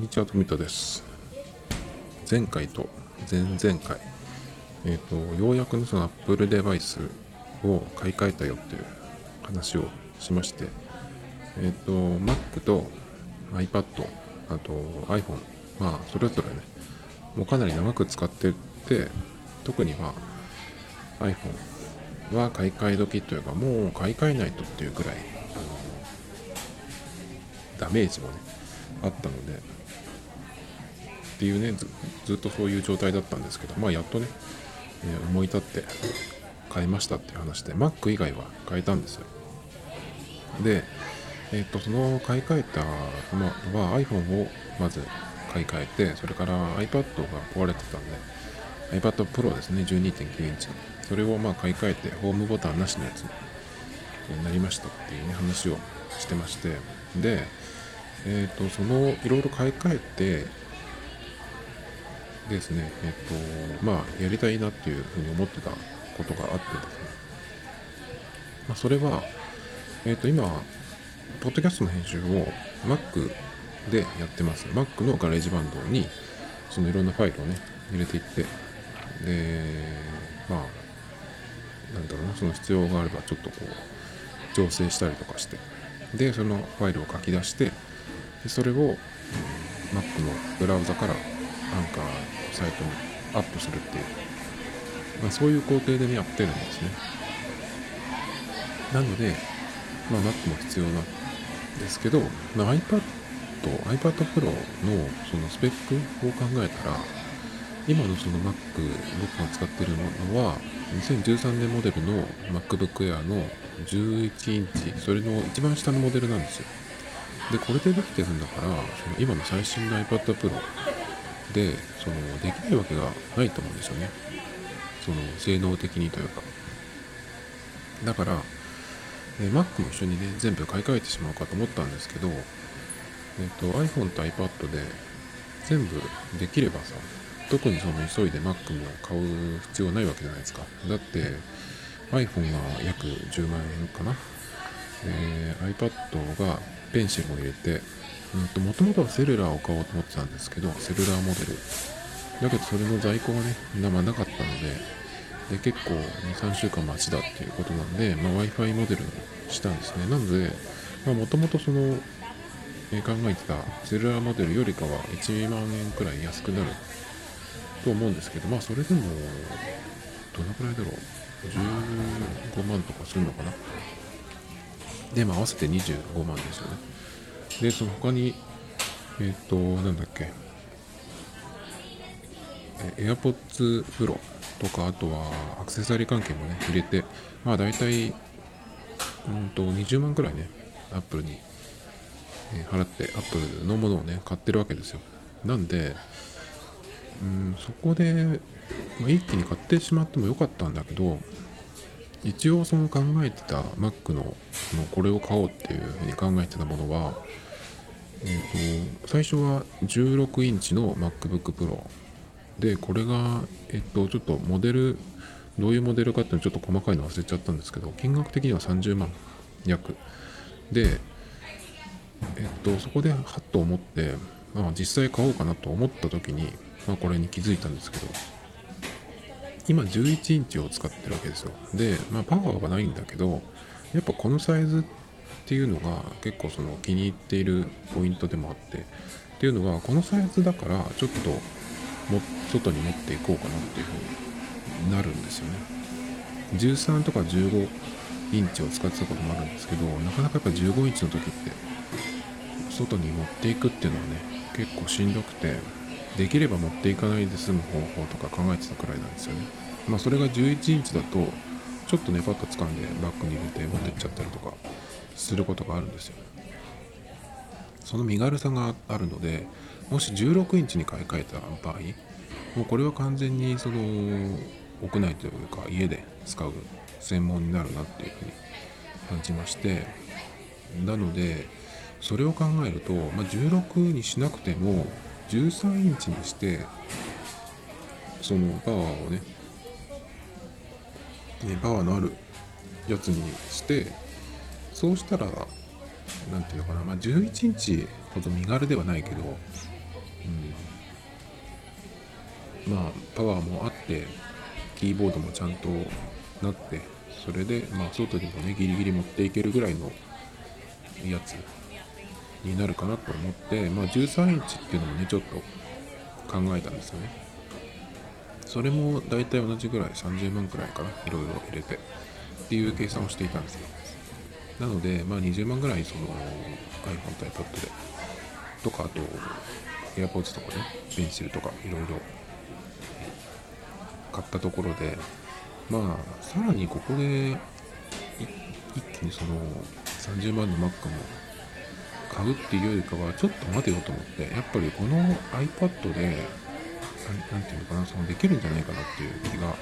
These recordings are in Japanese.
んにちは、富田です。前回と前々回、えっ、と、ようやくねその Apple デバイスを買い替えたよっていう話をしまして、えっ、と、Mac と iPad、あと iPhone、まあ、それぞれね、もうかなり長く使ってて、特にまあ、iPhone は買い替え時というか、もう買い替えないとっていうくらい、ダメージもね、あったので、っていうねず、っとそういう状態だったんですけど、まあ、やっとね、えー思い立って買いましたっていう話で、Mac 以外は買えたんですよ。で、えっ、と、その買い替えたのは iPhone をまず買い替えて、それから iPad が壊れてたんで、iPad Pro ですね、12.9インチ。それをまあ買い替えて、ホームボタンなしのやつになりましたっていうね、話をしてまして、で、えっ、と、その、いろいろ買い替えて、ですね、えっ、と、まあ、やりたいなっていうふうに思ってたことがあってですね、まあ、それは、えっ、と、今、ポッドキャストの編集を Mac でやってます。Mac の GarageBand に、そのいろんなファイルをね、入れていって、で、まあ、なんだろうな、その必要があればちょっとこう、調整したりとかして、で、そのファイルを書き出して、でそれを Mac のブラウザからアンカーのサイトにアップするっていう、まあ、そういう工程でね、やってるんですね。なので、まあ、Mac も必要なんですけど、まあ、iPad、iPad Pro のそのスペックを考えたら、今のその Mac、僕が使ってるのは、2013年モデルの MacBook Air の11インチ、それの一番下のモデルなんですよ。で、これでできてるんだから、その今の最新の iPad Pro で、その、できないわけがないと思うんですよね。その、性能的にというか。だから、え Mac も一緒にね、全部買い替えてしまうかと思ったんですけど、えっ、と、iPhone と iPad で全部できればさ、特にその急いで Mac も買う必要ないわけじゃないですか。だって、iPhone が約10万円かな。えー iPad がペンシルを入れて、もともとはセルラーを買おうと思ってたんですけど、セルラーモデル。だけどそれの在庫がね、まなかったので、で結構2、3週間待ちだっていうことなんで、まあ、Wi-Fi モデルにしたんですね。なので、もともとその、え考えてたセルラーモデルよりかは1万円くらい安くなると思うんですけど、まあそれでも、どのくらいだろう。15万とかするのかな。で、まあ合わせて25万ですよね。で、その他に、えっ、と、なんだっけ、AirPods Pro とか、あとはアクセサリー関係もね、入れて、まあ大体、うんと、20万くらいね、Apple に、え払って、Apple のものをね、買ってるわけですよ。なんで、うん、そこで、まあ、一気に買ってしまってもよかったんだけど、一応その考えてた Mac ののこれを買おうっていうふうに考えてたものは、えーと最初は16インチの MacBook Pro でこれが、えっとちょっとモデルどういうモデルかっていうのちょっと細かいの忘れちゃったんですけど金額的には30万約。でえっとそこではっと思って、まあ、実際買おうかなと思った時に、まあ、これに気づいたんですけど今11インチを使ってるわけですよ。で、まあ、パワーはないんだけどやっぱこのサイズっっていうのが結構その気に入っているポイントでもあってっていうのはこのサイズだからちょっとも外に持っていこうかなっていうふうになるんですよね。13とか15インチを使ってたこともあるんですけどなかなかやっぱ15インチの時って外に持っていくっていうのはね結構しんどくてできれば持っていかないで済む方法とか考えてたくらいなんですよね。まあそれが11インチだとちょっとねパッと掴んでバッグに入れて持ってっちゃったりとかすることがあるんですよ。その身軽さがあるのでもし16インチに買い替えた場合もうこれは完全にその屋内というか家で使う専門になるなっていうふうに感じましてなのでそれを考えると、まあ、16にしなくても13インチにしてそのパワーをねねパワーのあるやつにしてそうしたらなんていうのかな、まあ、11インチほど身軽ではないけどうん。まあパワーもあってキーボードもちゃんとなってそれでまあ外にもねギリギリ持っていけるぐらいのやつになるかなと思って、まあ、13インチっていうのもねちょっと考えたんですよね。それも大体同じぐらい30万くらいかないろいろ入れて。っていう計算をしていたんですよ。なので、まあ、20万ぐらいその iPhone と iPad で。とかあと AirPods とかねペンシルとかいろいろ買ったところで。まあさらにここで一気にその30万の Mac も買うっていうよりかはちょっと待てよと思ってやっぱりこの iPad で何て言うのかなそのできるんじゃないかなっていう気が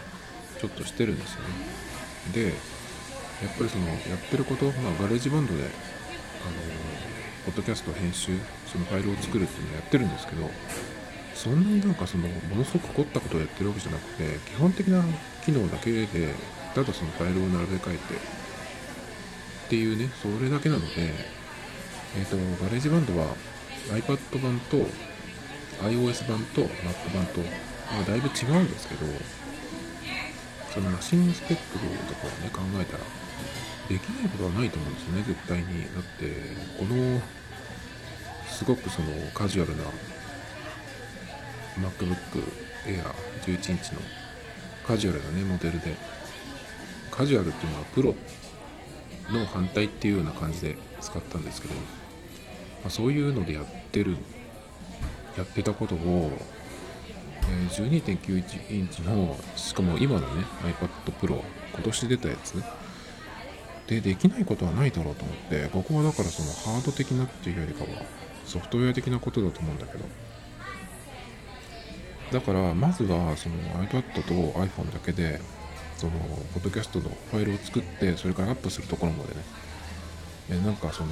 ちょっとしてるんですよね。でやっぱりそのやってること、まあ、 GarageBand であのポッドキャスト編集そのファイルを作るっていうのをやってるんですけどそんなになんかそのものすごく凝ったことをやってるわけじゃなくて基本的な機能だけでただそのファイルを並べ替えてっていうねそれだけなのでえっ、ー、と GarageBand は iPad 版と iOS 版と Mac 版と、まあ、だいぶ違うんですけどそのマシンスペックとかをね考えたらできないことはないと思うんですよね絶対に。だってこのすごくそのカジュアルな MacBook Air 11インチのカジュアルなねモデルでカジュアルっていうのはプロの反対っていうような感じで使ったんですけど、まあ、そういうのでやってるやってたことを、12.91インチのしかも今のね iPad Pro 今年出たやつねでできないことはないだろうと思ってここはだからそのハード的なっていうよりかはソフトウェア的なことだと思うんだけど。だからまずはその iPad と iPhone だけでそのポッドキャストのファイルを作ってそれからアップするところまでね。えなんかその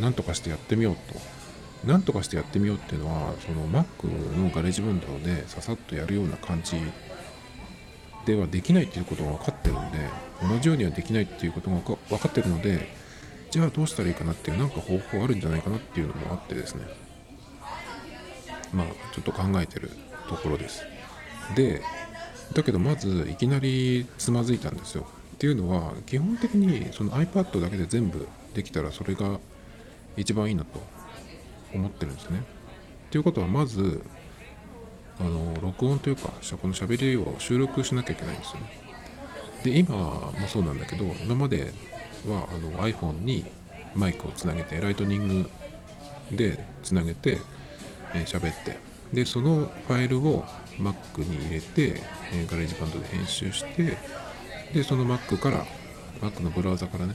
なんとかしてやってみようと。なんとかしてやってみようっていうのはその Mac の GarageBand でささっとやるような感じではできないっていうことが分かってるんで同じようにはできないっていうことが分かってるのでじゃあどうしたらいいかなっていうなんか方法あるんじゃないかなっていうのもあってですね。まあちょっと考えてるところです。でだけどまずいきなりつまずいたんですよ。っていうのは基本的にその iPad だけで全部できたらそれが一番いいなと思ってるんですね。ということはまずあの録音というかこの喋りを収録しなきゃいけないんですよね。で今もそうなんだけど今まではあの iPhone にマイクをつなげてライトニングでつなげてえー、喋ってでそのファイルを Mac に入れて、えー、 GarageBand で編集してでその Mac から Mac のブラウザからね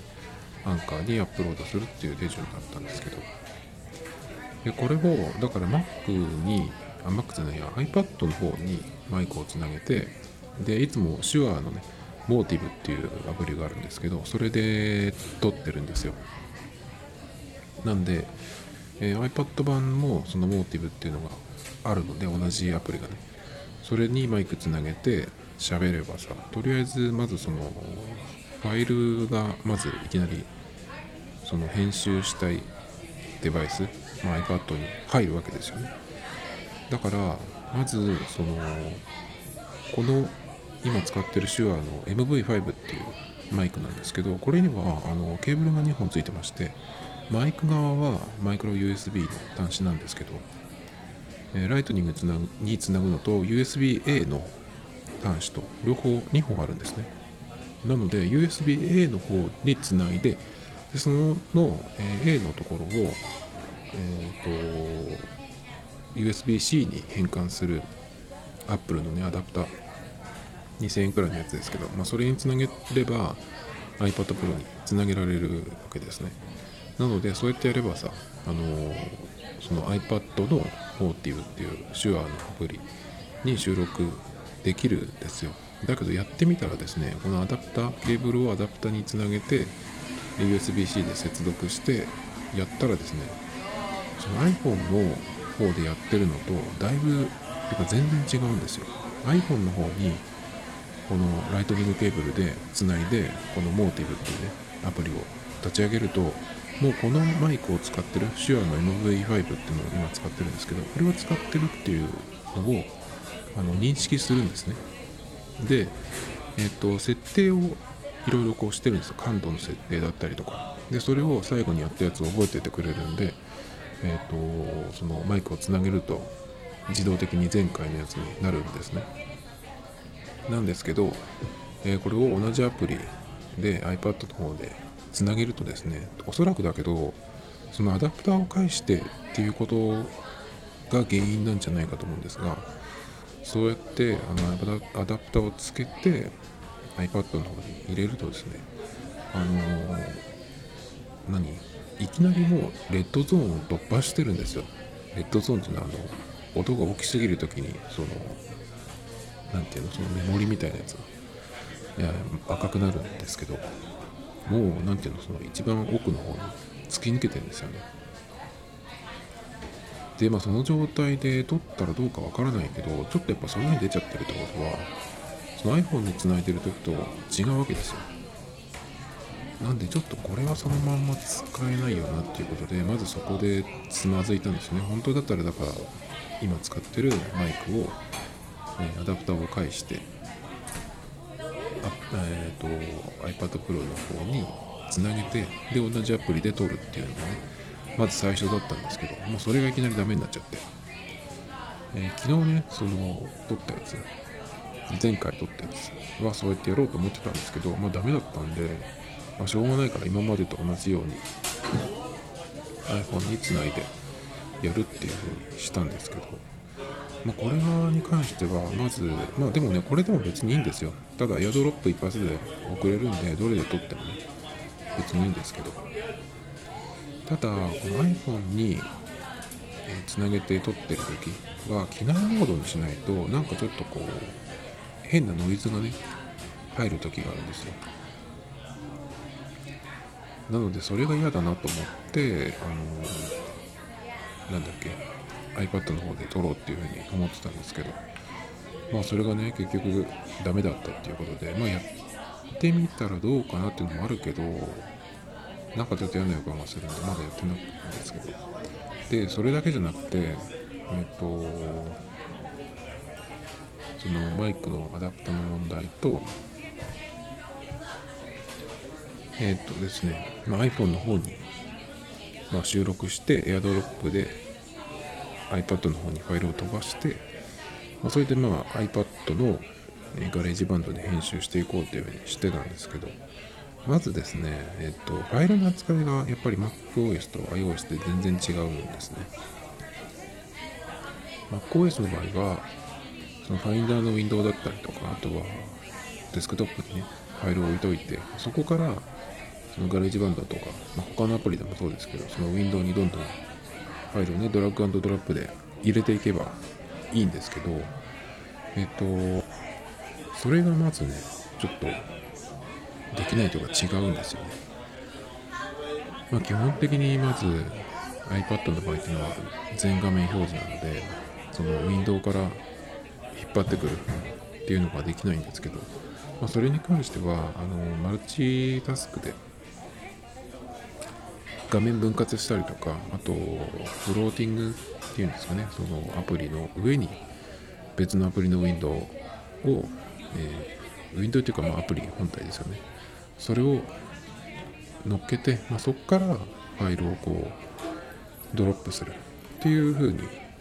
アンカーにアップロードするっていう手順だったんですけどでこれをだから Mac にあ Mac じゃないや。iPad の方にマイクをつなげてでいつも Shure のね MOTIV っていうアプリがあるんですけどそれで撮ってるんですよ。なんでえー、iPad 版もそのモーティブっていうのがあるので同じアプリがね。それにマイクつなげて喋ればさとりあえずまずそのファイルがまずいきなりその編集したいデバイス、まあ、iPad に入るわけですよね。だからまずそのこの今使ってる手話の MV5 っていうマイクなんですけどこれにはあのケーブルが2本ついてましてマイク側はマイクロ USB の端子なんですけど、ライトニングにつなぐのと USB-A の端子と両方2本あるんですね。なので USB-A の方につないででそのの、え A のところを、えーと、USB-C に変換する Apple のねアダプター。2000円くらいのやつですけど、まあ、それにつなげれば iPad Pro につなげられるわけですね。なのでそうやってやればさあのその iPad の Motive っていう手話のアプリに収録できるんですよ。だけどやってみたらですねこのアダプターケーブルをアダプターにつなげて USB-C で接続してやったらですねその iPhone の方でやってるのとだいぶてか全然違うんですよ。iPhone の方にこのライトニングケーブルでつないでこの Motive っていうねアプリを立ち上げるともうこのマイクを使ってる手話の MV5 っていうのを今使ってるんですけどこれを使ってるっていうのをあの認識するんですね。で、えっと設定をいろいろこうしてるんですよ。感度の設定だったりとか。でそれを最後にやったやつを覚えててくれるんで、えーと、そのマイクをつなげると自動的に前回のやつになるんですね。なんですけど、えー、これを同じアプリで iPad の方でつなげるとですねおそらくだけどそのアダプターを介してっていうことが原因なんじゃないかと思うんですがそうやってあのアダプターをつけて iPad の方に入れるとですねあのー何？いきなりもうレッドゾーンを突破してるんですよ。レッドゾーンっていうのはあの音が大きすぎる時にその何ていうのそのメモリみたいなやつ。がいや赤くなるんですけどもう何ていうのその一番奥の方に突き抜けてるんですよね。でまあその状態で撮ったらどうかわからないけどちょっとやっぱそういう風に出ちゃってるってことはその iPhone につないでる時と違うわけですよ。なんでちょっとこれはそのまんま使えないよなっていうことでまずそこでつまずいたんですね。本当だったらだから今使ってるマイクを、えアダプターを介してあ、えーと、iPad Pro の方につなげてで同じアプリで撮るっていうのがねまず最初だったんですけどもうそれがいきなりダメになっちゃって、えー、昨日ねその撮ったやつ前回撮ったやつはそうやってやろうと思ってたんですけどまあダメだったんでまあ、しょうがないから今までと同じように iPhone につないでやるっていう風にしたんですけど、まあ、これに関してはまずまあでもねこれでも別にいいんですよ。ただエアドロップ一発で送れるんでどれで撮ってもね別にいいんですけど。ただこの iPhone につなげて撮ってる時は機内モードにしないとなんかちょっとこう変なノイズがね入る時があるんですよ。なのでそれが嫌だなと思ってあのなんだっけ iPad の方で撮ろうっていうふうに思ってたんですけどまあそれがね結局ダメだったっていうことでまあやってみたらどうかなっていうのもあるけどなんかちょっと嫌な予感がするんでまだやってないんですけど。でそれだけじゃなくてえっ、とそのマイクのアダプターの問題とえっ、とですね、まあ、iPhone の方に、まあ、収録して AirDrop で iPad の方にファイルを飛ばして、まあ、それでまあ iPad の GarageBand で編集していこうというふうにしてたんですけどまずですね、えっ、と、ファイルの扱いがやっぱり MacOS と iOS で全然違うんですね。MacOS の場合は、そのファインダーのウィンドウだったりとか、あとはデスクトップにね、ファイルを置いといて、そこからその GarageBand とか、まあ、他のアプリでもそうですけど、そのウィンドウにどんどんファイルをね、ドラッグアンドドロップで入れていけばいいんですけど、えっ、と、それがまずね、ちょっとできないとか違うんですよね。まあ、基本的にまず iPad の場合っていうのは全画面表示なので、そのウィンドウから引っ張ってくるっていうのができないんですけど、まあ、それに関してはあのマルチタスクで画面分割したりとかあとフローティングっていうんですかね。そのアプリの上に別のアプリのウィンドウを、えー、ウィンドウっていうかまあアプリ本体ですよね。それを乗っけて、まあ、そこからファイルをこうドロップするっていう風に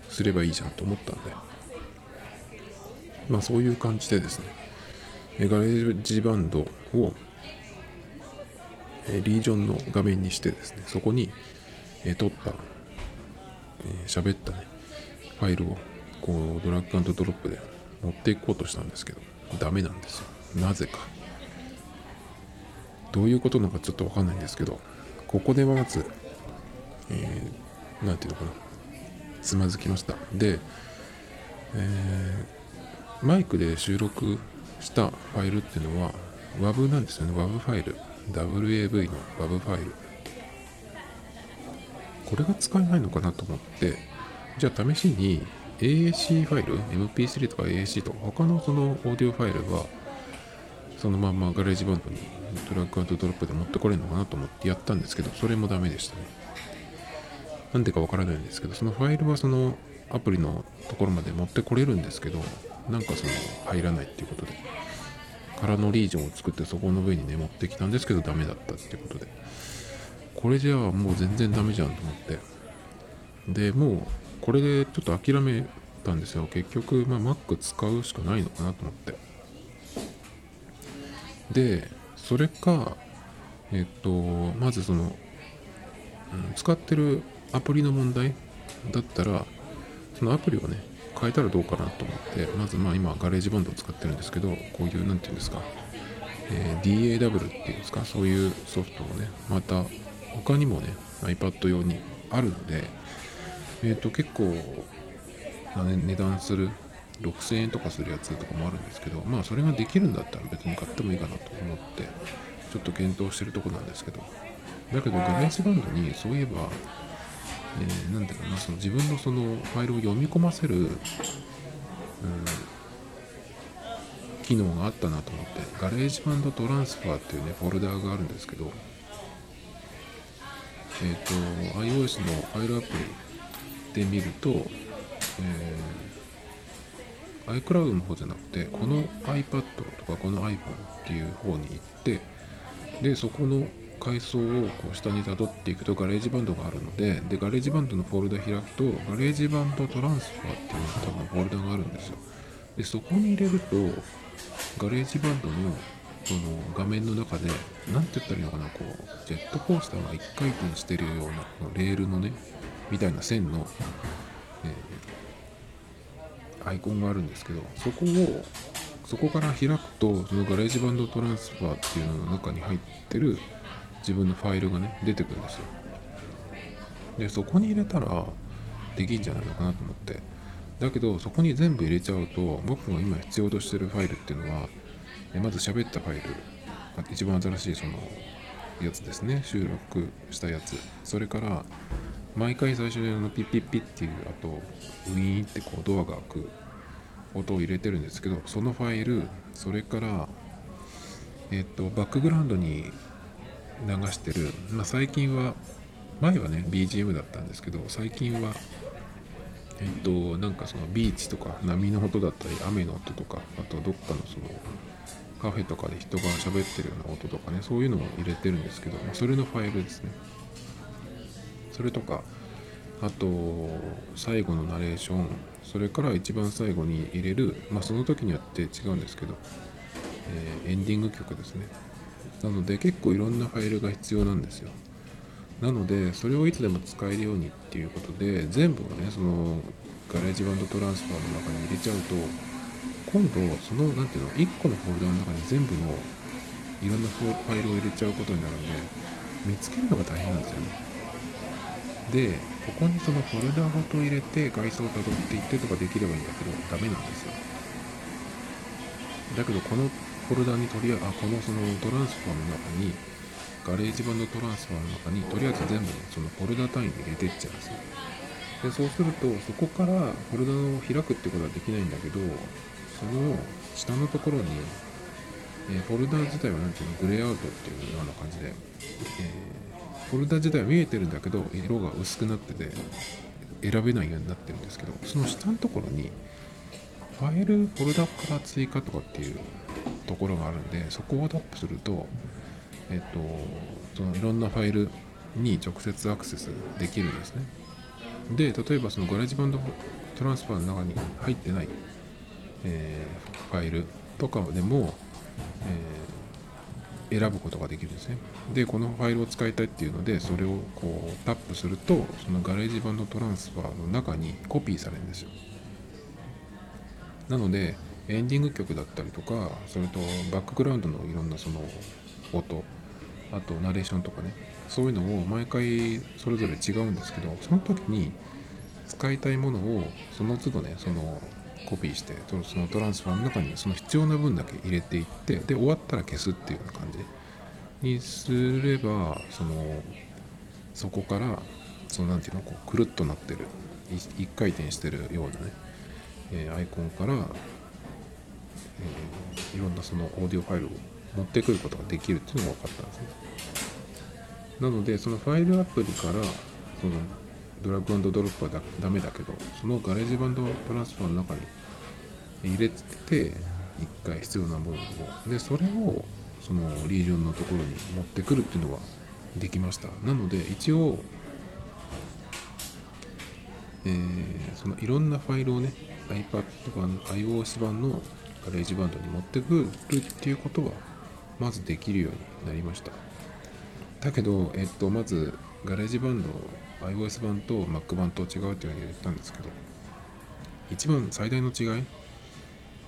すればいいじゃんと思ったんで。まあそういう感じでですね。 GarageBand をリージョンの画面にしてですね、そこに、え撮った、え喋ったね、ファイルをこうドラッグドロップで持っていこうとしたんですけど、ダメなんですよ。なぜか。どういうことなのかちょっとわかんないんですけど、ここではまず、えー、ていうのかな、つまずきました。で、えー、マイクで収録したファイルっていうのは WAV なんですよね。WAV ファイル。WAV の WAV ファイル。これが使えないのかなと思ってじゃあ試しに AAC ファイル MP3 とか AAC とか他のそのオーディオファイルはそのまんま GarageBand にドラッグアンドドロップで持ってこれるのかなと思ってやったんですけどそれもダメでしたね。なんでかわからないんですけどそのファイルはそのアプリのところまで持ってこれるんですけどなんかその入らないっていうことで。空のリージョンを作ってそこの上にね持ってきたんですけどダメだったっていうことで。これじゃあもう全然ダメじゃんと思って。でもうこれでちょっと諦めたんですよ。結局、まあ、Mac 使うしかないのかなと思って。でそれかえっとまずその、うん、使ってるアプリの問題だったらそのアプリをね変えたらどうかなと思ってまずまあ今 GarageBand を使ってるんですけどこういう何て言うんですか、えー、DAW っていうんですかそういうソフトをねまた他にもね iPad 用にあるのでえっ、ー、と結構、ね、値段する6000円とかするやつとかもあるんですけどまあそれができるんだったら別に買ってもいいかなと思ってちょっと検討してるとこなんですけどだけど GarageBand にそういえばえー、なんだろうなその自分のそのファイルを読み込ませる、うん、機能があったなと思って GarageBand Transfer っていうねフォルダーがあるんですけどえっ、ー、と iOS のファイルアプリで見ると、えー、iCloud の方じゃなくてこの iPad とかこの iPhone っていう方に行ってでそこの階層をこう下に辿っていくと GarageBand があるのでで GarageBand のフォルダ開くと GarageBand Transfer っていう多分フォルダがあるんですよ。でそこに入れると GarageBand のその画面の中で何て言ったらいいのかなこうジェットコースターが1回転してるようなレールのねみたいな線の、えー、アイコンがあるんですけどそこをそこから開くとその GarageBand Transfer っていうのの中に入ってる自分のファイルがね出てくるんですよ。でそこに入れたらできんじゃないのかなと思って。だけどそこに全部入れちゃうと僕が今必要としてるファイルっていうのはまず喋ったファイル。一番新しいそのやつですね。収録したやつ。それから毎回最初にあのピッピッピッっていうあとウィーンってこうドアが開く音を入れてるんですけどそのファイルそれからえっとバックグラウンドに流してる、まあ、最近は前はね BGM だったんですけど最近はえっとなんかそのビーチとか波の音だったり雨の音とかあとどっかのそのカフェとかで人が喋ってるような音とかねそういうのを入れてるんですけど、まあ、それのファイルですね。それとかあと最後のナレーションそれから一番最後に入れるまあその時によって違うんですけど、えー、エンディング曲ですね。なので結構いろんなファイルが必要なんですよ。なのでそれをいつでも使えるようにっていうことで全部をねその GarageBand Transfer の中に入れちゃうと今度その何ていうの1個のフォルダの中に全部のいろんなファイルを入れちゃうことになるんで見つけるのが大変なんですよね。でここにそのフォルダごと入れて外装をたどっていってとかできればいいんだけどダメなんですよ。だけどこのフォルダにとりあえず、このそのトランスファーの中に、ガレージ版のトランスファーの中に、とりあえず全部そのフォルダ単位で入れてっちゃうんですよ。で、そうすると、そこからフォルダを開くってことはできないんだけど、その下のところに、えー、フォルダ自体は何ていうの、グレーアウトっていうような感じで、えー、フォルダ自体は見えてるんだけど、色が薄くなってて、選べないようになってるんですけど、その下のところに、ファイル、フォルダから追加とかっていうところがあるんでそこをタップするとえっとそのいろんなファイルに直接アクセスできるんですね。で例えばその GarageBand Transfer の中に入ってない、えー、ファイルとかでも、えー、選ぶことができるんですね。でこのファイルを使いたいっていうのでそれをこうタップするとその GarageBand Transfer の中にコピーされるんですよ。なのでエンディング曲だったりとかそれとバックグラウンドのいろんなその音あとナレーションとかねそういうのを毎回それぞれ違うんですけどその時に使いたいものをその都度ねそのコピーしてそのトランスファーの中にその必要な分だけ入れていってで終わったら消すっていうような感じ。にすればそのそこからその何て言うのこうくるっとなってる一回転してるようなね、え、アイコンからえ、いろんなそのオーディオファイルを持ってくることができるっていうのが分かったんですね。なのでそのファイルアプリからそのドラッグドロップはダメだけどその GarageBand Transfer の中に入れて一回必要なものを。でそれをそのリージョンのところに持ってくるっていうのはできました。なので一応、えー、そのいろんなファイルをね iPad 版 iOS 版の GarageBand に持ってくるっていうことはまずできるようになりました。だけど、えっと、まずガレージバンド iOS 版と Mac 版と違うっていうふうに言ったんですけど一番最大の違い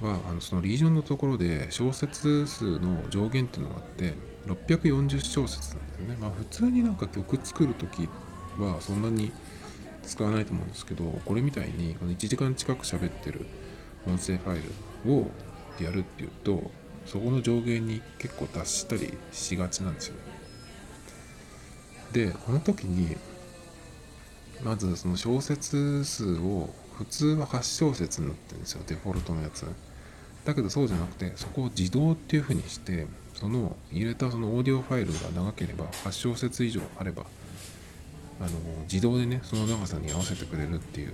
はあのそのリージョンのところで小節数の上限っていうのがあって640小節なんですよね。まあ普通になんか曲作る時はそんなに使わないと思うんですけどこれみたいにこの1時間近く喋ってる音声ファイルをやるっていうとそこの上限に結構達したりしがちなんですよ。ねでこの時にまずその小説数を普通は8小節になってるんですよ。デフォルトのやつ。だけどそうじゃなくてそこを自動っていう風にしてその入れたそのオーディオファイルが長ければ8小節以上あればあの自動でねその長さに合わせてくれるっていう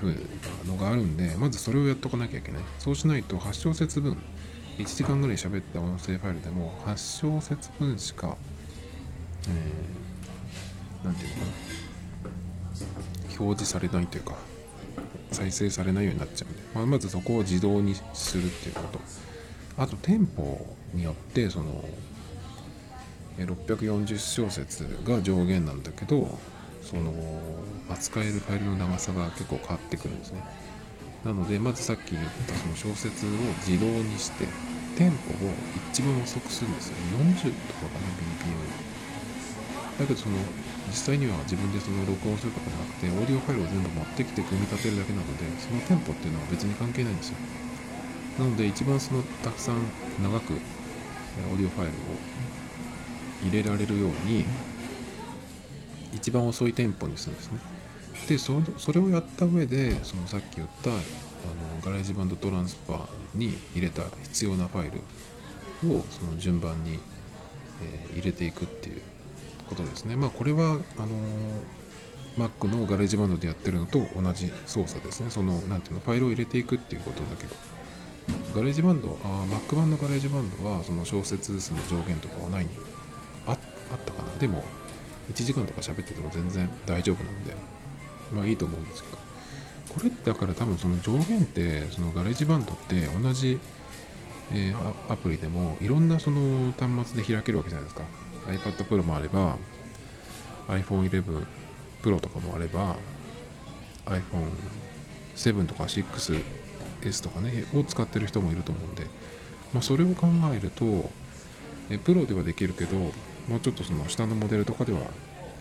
風なのがあるんでまずそれをやっとかなきゃいけない。そうしないと8小節分。1時間ぐらい喋った音声ファイルでも8小節分しか何、えー、て言うのかな。表示されないというか再生されないようになっちゃうんで、まあ、まずそこを自動にするっていうこと。あと店舗によってその640小節が上限なんだけどその扱えるファイルの長さが結構変わってくるんですね。なのでまずさっき言ったその小説を自動にしてテンポを一番遅くするんですよ。40とかかな BPM だけどその実際には自分でその録音するとかじゃなくてオーディオファイルを全部持ってきて組み立てるだけなのでそのテンポっていうのは別に関係ないんですよ。なので一番そのたくさん長くオーディオファイルを入れられるように一番遅いテンポにするんですね。でそそれをやった上でそのさっき言ったあの GarageBand Transfer に入れた必要なファイルをその順番に、えー、入れていくっていうことですね。まあこれはあの Mac のガレージバンドでやってるのと同じ操作ですね。その何ていうのファイルを入れていくっていうことだけど。GarageBand あ Mac 版のガレージバンドはその小節数の上限とかはないああったかな。でも1時間とか喋ってても全然大丈夫なんで。まあいいと思うんですけど。これだから多分その上限ってその GarageBand って同じ、えー、アプリでもいろんなその端末で開けるわけじゃないですか。iPad Pro もあれば iPhone 11 Pro とかもあれば iPhone7 とか 6S とかねを使ってる人もいると思うんで、まあ、それを考えるとえプロではできるけどもうちょっとその下のモデルとかでは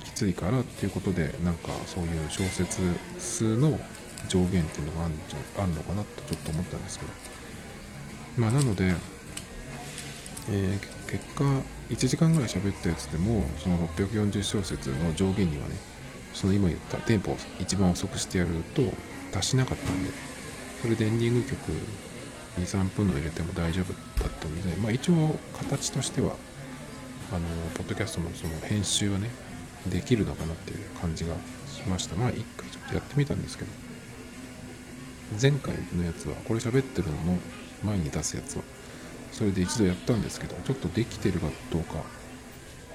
きついからっていうことでなんかそういう小説数の上限っていうのがあるのかなとちょっと思ったんですけど。まあなので、えー、結果1時間ぐらい喋ったやつでもその640小節の上限にはねその今言ったテンポを一番遅くしてやると達しなかったんでそれでエンディング曲23分の入れても大丈夫だったのでまあ一応形としてはあのポッドキャストのその編集はねできるのかなっていう感じがしました。まあ一回ちょっとやってみたんですけど。前回のやつはこれ喋ってるのの前に出すやつはそれで一度やったんですけどちょっとできてるかどうか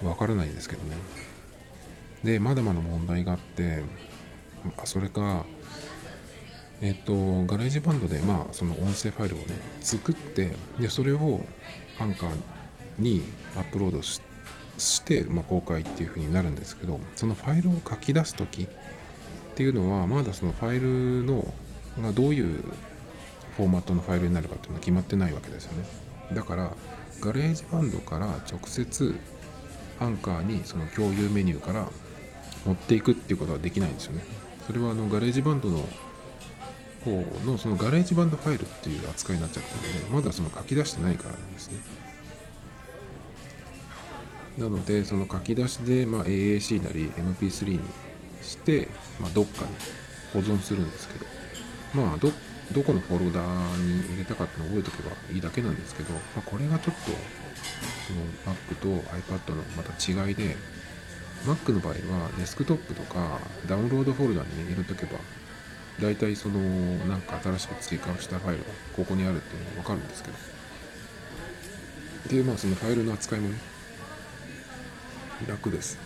わからないんですけどね。でまだまだ問題があってあそれかえっ、と GarageBand でまあその音声ファイルをね作ってでそれをアンカーにアップロードして、まあ、公開っていう風になるんですけどそのファイルを書き出す時っていうのはまだそのファイルのがどういうフォーマットのファイルになるかっていうのは決まってないわけですよね。だからガレージバンドから直接アンカーにその共有メニューから持っていくっていうことはできないんですよね。それはあのガレージバンドの方のそのガレージバンドファイルっていう扱いになっちゃったのでまだその書き出してないからなんですね。なのでその書き出しで、まあ、AAC なり MP3 にして、まあ、どっかに保存するんですけどまあどどこのフォルダに入れたかってのを覚えておけばいいだけなんですけど、まあ、これがちょっとその Mac と iPad のまた違いで Mac の場合はデスクトップとかダウンロードフォルダに、入れとけば大体そのなんか新しく追加をしたファイルがここにあるっていうのが分かるんですけど。でまあそのファイルの扱いもね楽です。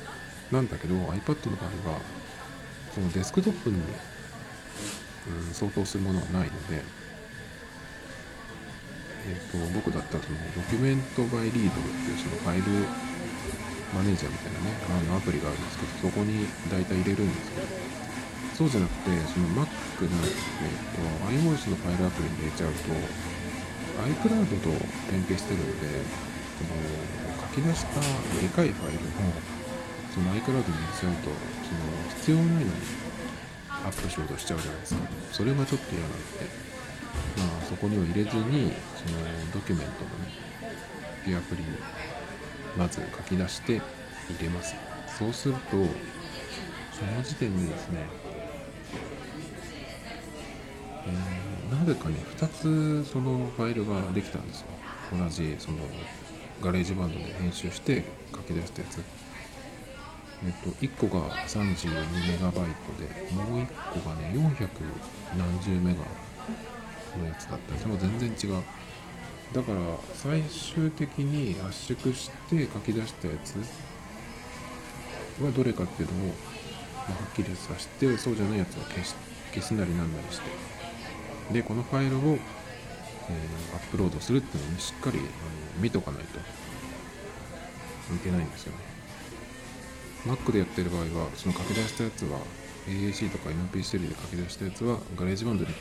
なんだけど iPad の場合はそのデスクトップに、うん、相当するものはないのでえーと、僕だったらそのドキュメントバイリードっていうそのファイルマネージャーみたいなねあのアプリがあるんですけどそこに大体入れるんですけどそうじゃなくてその Mac の、えーと、iOS のファイルアプリに入れちゃうと iCloud と連携してるのでそのき出した。でかいファイルをその iCloud に入れちゃうとその必要ないのにアップしようとしちゃうじゃないですか。それがちょっと嫌なので。まあ、そこには入れずにそのドキュメントのねビアプリにまず書き出して入れます。そうするとその時点でですね、え、なぜかね2つそのファイルができたんですよ。同じそのガレージバンドで編集して書き出したやつ。えっと、1個が 32MB でもう1個がね400何十メガのやつだった。りそれも全然違う。だから最終的に圧縮して書き出したやつはどれかっていうのを、ま、はっきりさしてそうじゃないやつは消し消すなりなんなりして。でこのファイルを、えー、アップロードするっていうのをしっかりあの見とかないといけないんですよね Mac でやってる場合はその書き出したやつは AAC とか MP3 で書き出したやつはガレージバンドに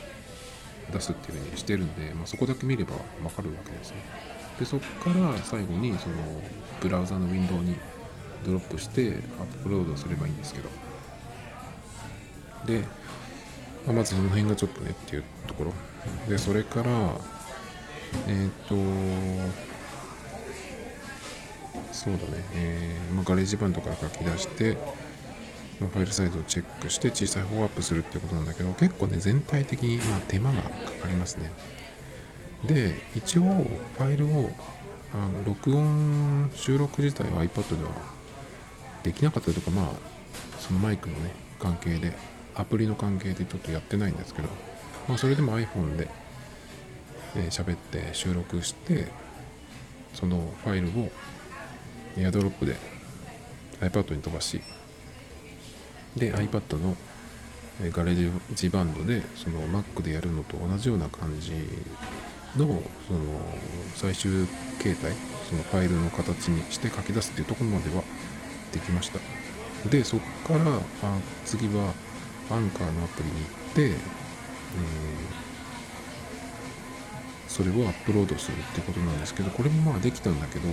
出すっていうふうにしてるんで、まあ、そこだけ見ればわかるわけですね。で、そこから最後にそのブラウザのウィンドウにドロップしてアップロードすればいいんですけど。で、まあ、まずその辺がちょっとねっていうところ。で、それから、えっ、と、そうだね、えーまあ、ガレージバンドから書き出してま、ファイルサイズをチェックして小さい方をアップするってことなんだけど結構ね全体的にま手間がかかりますね。で一応ファイルをあの録音収録自体は iPad ではできなかったとかまあそのマイクのね関係でアプリの関係でちょっとやってないんですけどまあそれでも iPhone で、えー、って収録してそのファイルをエアドロップで iPad に飛ばして iPad のガレージバンドでその Mac でやるのと同じような感じのその最終形態そのファイルの形にして書き出すっていうところまではできました。でそこからあ次はアンカーのアプリに行って、えー、それをアップロードするってことなんですけどこれもまあできたんだけど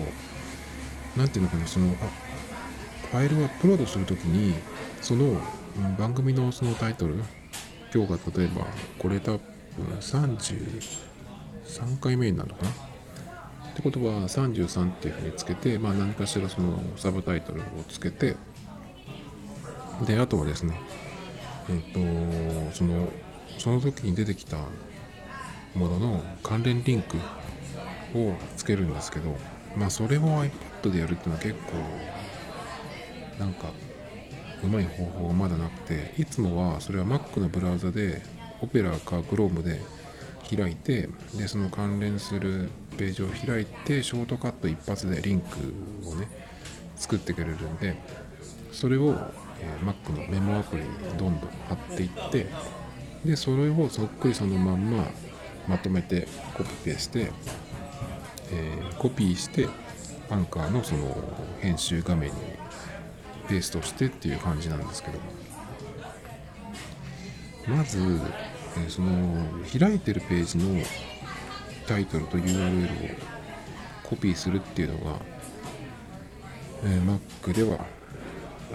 何ていうのかなそのファイルをアップロードするときにその番組のそのタイトル今日が例えばこれ多分33回目になるのかな？ってことは33っていうふうにつけて、まあ、何かしらそのサブタイトルをつけてであとはですねえっ、とそのその時に出てきたものの関連リンクをつけるんですけどまあそれを iPad でやるっていうのは結構なんかうまい方法がまだなくていつもはそれは Mac のブラウザで Opera か Chrome で開いてでその関連するページを開いてショートカット一発でリンクをね作ってくれるんでそれを、え、Mac のメモアプリにどんどん貼っていってでそれをそっくりそのまんままとめてコピペして、えー、コピーしてアンカーのその編集画面にペーストしてっていう感じなんですけど。まず、えその開いてるページのタイトルと URL をコピーするっていうのが、えー、Mac では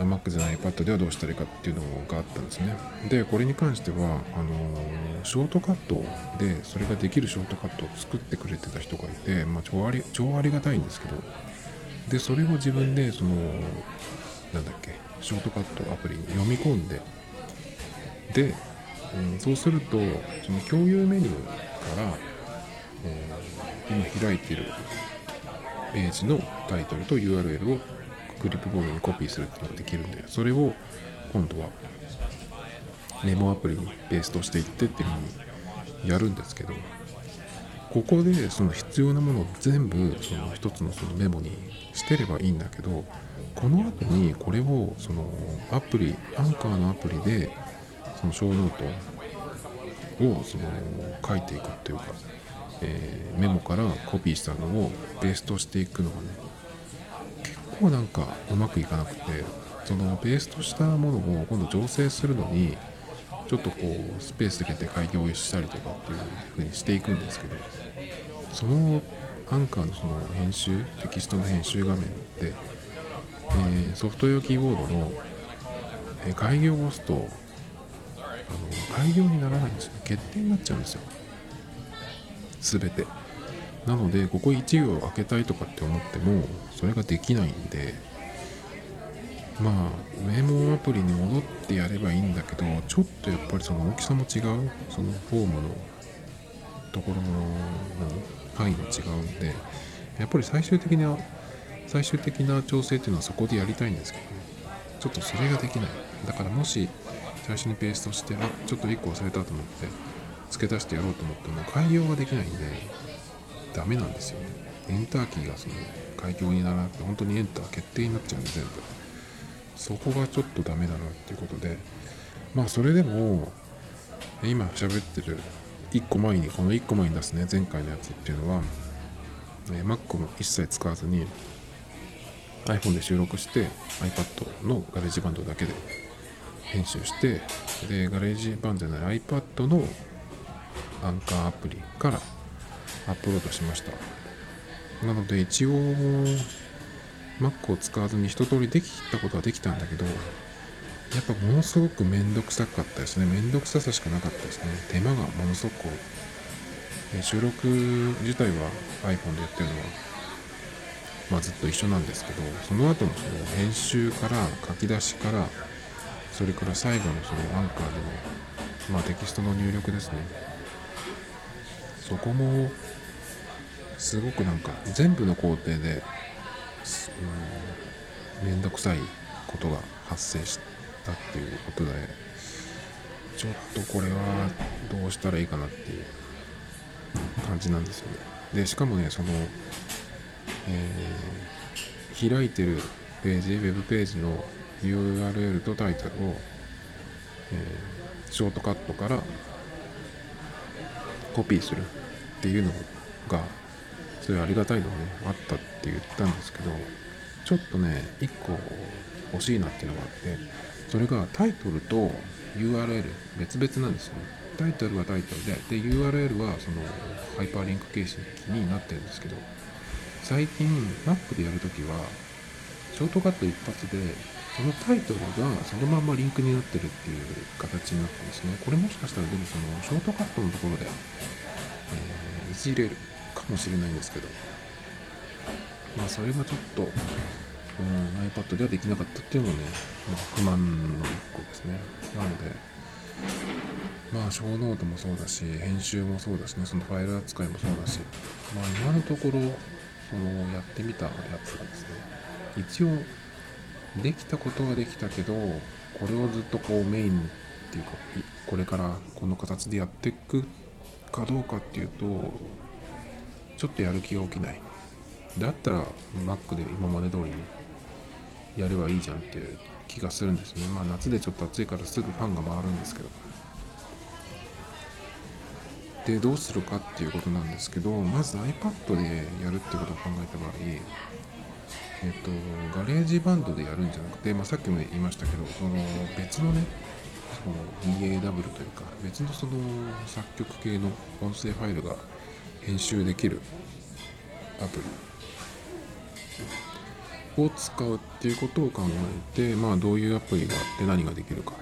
Mac じゃない iPad ではどうしたらいいかっていうのがあったんですね。でこれに関してはあのショートカットでそれができるショートカットを作ってくれてた人がいて、まあ、超あり超ありがたいんですけどでそれを自分でそのなんだっけショートカットアプリに読み込んでで、うん、そうするとその共有メニューから、えー、今開いてるページのタイトルと URL をクリップボードにコピーするってのができるんでそれを今度はメモアプリにペーストしていってっていう風にやるんですけどここでその必要なものを全部その一つのそのメモにしてればいいんだけどこの後にこれをそのアプリアンカーのアプリでそのショーノートをその書いていくっていうか、えー、メモからコピーしたのをペーストしていくのがね結構なんかうまくいかなくてそのペーストしたものを今度調整するのにちょっとこうスペースつけて改行したりとかっていう風にしていくんですけどそのアンカーのその編集テキストの編集画面で、えー、ソフト用キーボードの、えー、開業を押すとあの開業にならないんですよ。決定になっちゃうんですよ。全て。なのでここ1行開けたいとかって思ってもそれができないんでまあメモアプリに戻ってやればいいんだけどちょっとやっぱりその大きさも違う。そのフォームのところの範囲も違うんでやっぱり最終的な最終的な調整っていうのはそこでやりたいんですけど、ね、ちょっとそれができない。だからもし最初にペーストしてあちょっと1個忘れたと思って付け足してやろうと思っても改行ができないんでダメなんですよね。エンターキーがその開業にならなくて本当にエンター決定になっちゃうんで全部。そこがちょっとダメだなっていうことで。まあそれでも今喋ってる1個前にこの1個前に出すね前回のやつっていうのは、え Mac も一切使わずに iPhone で収録して iPad のガレージバンドだけで編集してでガレージバンドじゃない iPad のアンカーアプリからアップロードしました。なので一応 Mac を使わずに一通りできたことはできたんだけどやっぱものすごくめんどくさかったですね。めんどくささしかなかったですね。手間がものすごく収録自体は iPhone でやってるのは、まあ、ずっと一緒なんですけどその後のその編集から書き出しからそれから最後のそのアンカーでの、まあ、テキストの入力ですね。そこもすごくなんか全部の工程で面倒くさいことが発生したっていうことでちょっとこれはどうしたらいいかなっていう感じなんですよね。でしかもねその、えー、開いてるページウェブページの URL とタイトルを、えー、ショートカットからコピーするっていうのがそういうありがたいのがねあったって言ったんですけどちょっとね1個欲しいなっていうのがあってそれがタイトルと URL 別々なんですよね。タイトルはタイトルでで URL はそのハイパーリンク形式になってるんですけど最近 Mac でやるときはショートカット一発でそのタイトルがそのままリンクになってるっていう形になってですね。これもしかしたらでもそのショートカットのところで、えー、いじれるかもしれないんですけどまあそれがちょっと、うん、iPad ではできなかったっていうのもね、まあ、不満の一個ですね。なのでまあショーノートもそうだし編集もそうだしねそのファイル扱いもそうだしまあ今のところそのやってみたやつがですね一応できたことはできたけどこれをずっとこうメインっていうかこれからこの形でやっていくかどうかっていうとちょっとやる気が起きない。だったら Mac で今まで通りにやればいいじゃんっていう気がするんですね。まあ夏でちょっと暑いからすぐファンが回るんですけど。でどうするかっていうことなんですけどまず iPad でやるってことを考えた場合えっと、ガレージバンドでやるんじゃなくて、まあ、さっきも言いましたけどその別のねその DAW というか別のその作曲系の音声ファイルが編集できるアプリ。を使うっていうことを考えて、まあ、どういうアプリがあって何ができるか、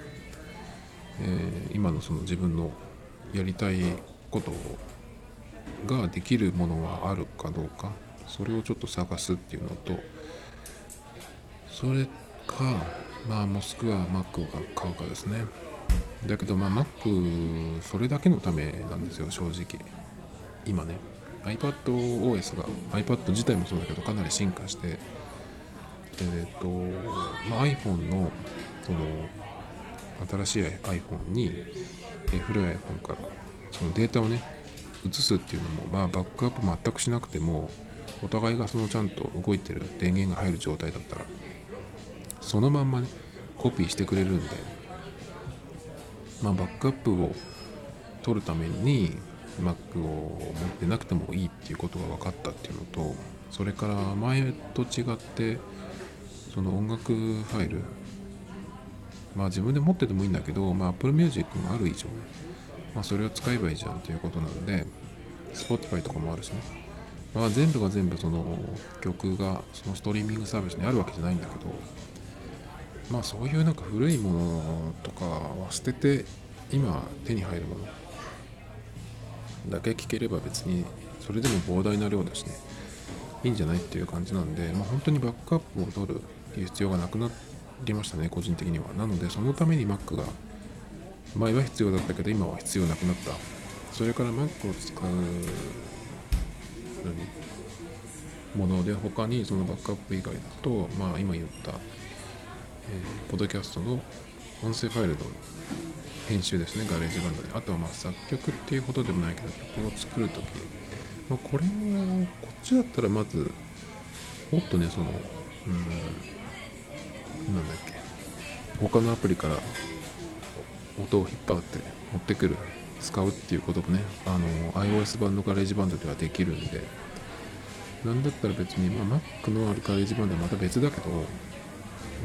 えー、今のその自分のやりたいことができるものはあるかどうかそれをちょっと探すっていうのとそれかまあもしくは Mac を買うかですね。だけどまあ Mac それだけのためなんですよ正直。今ね。iPadOS が iPad 自体もそうだけどかなり進化して。えっ、ー、と、まあ、iPhone のその新しい iPhone に、え古い iPhone からそのデータをね移すっていうのも、まあ、バックアップ全くしなくてもお互いがそのちゃんと動いてる電源が入る状態だったらそのまんまねコピーしてくれるんで、まあ、バックアップを取るために Mac を持ってなくてもいいっていうことが分かったっていうのとそれから前と違ってその音楽ファイルまあ自分で持っててもいいんだけど、まあ、Apple Music がある以上、まあ、それを使えばいいじゃんということなので Spotify とかもあるしね、まあ、全部が全部その曲がそのストリーミングサービスにあるわけじゃないんだけどまあそういうなんか古いものとかは捨てて今手に入るものだけ聞ければ別にそれでも膨大な量だしねいいんじゃないっていう感じなんで、まあ、本当にバックアップを取る必要がなくなりましたね個人的には。なのでそのために Mac が前は必要だったけど今は必要なくなった。それから Mac を使うもので他にそのバックアップ以外だとまあ今言った、えー、ポッドキャストの音声ファイルの編集ですねガレージバンドであとはまあ作曲っていうことでもないけど曲を作るとき、まあ、これもこっちだったらまずもっとねそのうんなんだっけ。他のアプリから音を引っ張って持ってくる使うっていうこともねあの iOS 版のガレージバンドではできるんで。なんだったら別に、まあ、Mac のあるガレージバンドはまた別だけど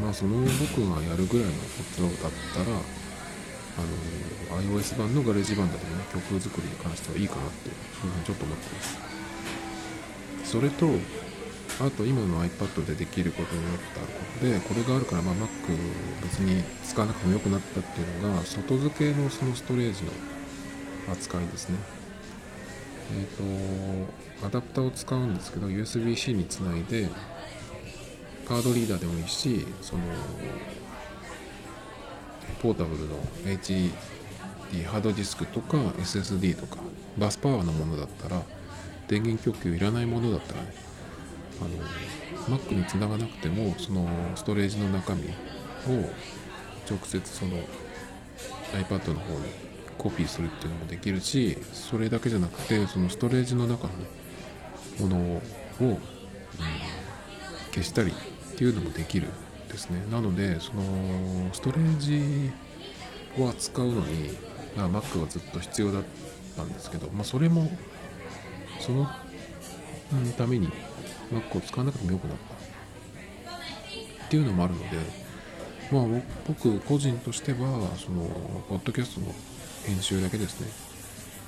まあその僕がやるぐらいのことだったらあの iOS 版のガレージバンドでね曲作りに関してはいいかなってそういうふうにちょっと思ってます。それとあと今の iPad でできることになったことでこれがあるから、まあ、Mac 別に使わなくても良くなったっていうのが外付けのそのストレージの扱いですね。えっ、ー、とアダプターを使うんですけど USB-C につないでカードリーダーでもいいしそのポータブルの HD ハードディスクとか SSD とかバスパワーのものだったら電源供給いらないものだったらねあの Mac につながなくてもそのストレージの中身を直接その iPad の方にコピーするっていうのもできるしそれだけじゃなくてそのストレージの中の、ね、ものを、うん、消したりっていうのもできるですね。なのでそのストレージを扱うのに、まあ、Mac はずっと必要だったんですけど、まあ、それもその、ために Mac を使わなくてもよくなったっていうのもあるのでまあ僕個人としてはそのポッドキャストの編集だけですね。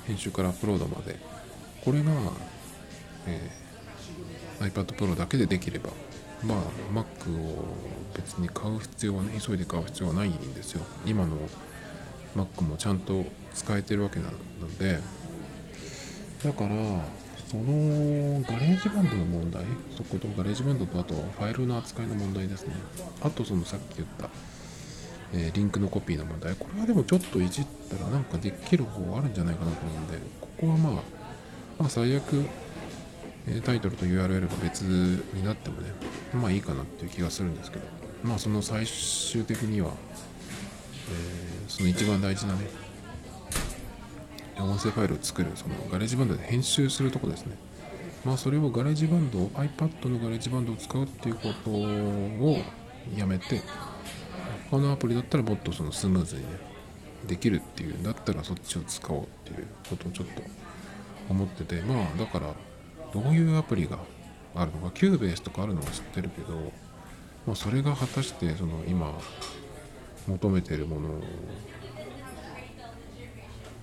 編集からアップロードまで。これが、えー、iPad Pro だけでできればまあ Mac を別に買う必要はね急いで買う必要はないんですよ。今の Mac もちゃんと使えてるわけなので。だからその GarageBand の問題？そこと GarageBand とあとファイルの扱いの問題ですね。あとそのさっき言った、えー、リンクのコピーの問題。これはでもちょっといじったらなんかできる方法あるんじゃないかなと思うんでここはまあ、まあ、最悪タイトルと URL が別になってもねまあいいかなっていう気がするんですけどまあその最終的には、えー、その一番大事なね音声ファイルを作るその GarageBand で編集するとこですね。まあそれをガレージバンド iPad のガレージバンドを使うっていうことをやめて他のアプリだったらもっとそのスムーズにねできるっていうんだったらそっちを使おうっていうことをちょっと思っててまあだからどういうアプリがあるのか Cubase とかあるのは知ってるけど、まあ、それが果たしてその今求めてるもの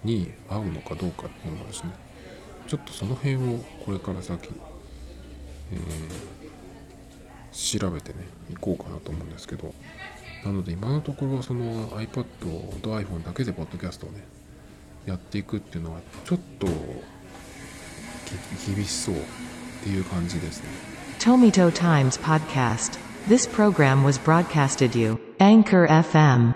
に合うのかどうかっていうのはですねちょっとその辺をこれから先、えー、調べてねいこうかなと思うんですけどなので今のところはその iPad と iPhone だけでポッドキャストをねやっていくっていうのはちょっと厳しそうっていう感じですね。Tomito Times Podcast. This program was broadcasted you. Anchor FM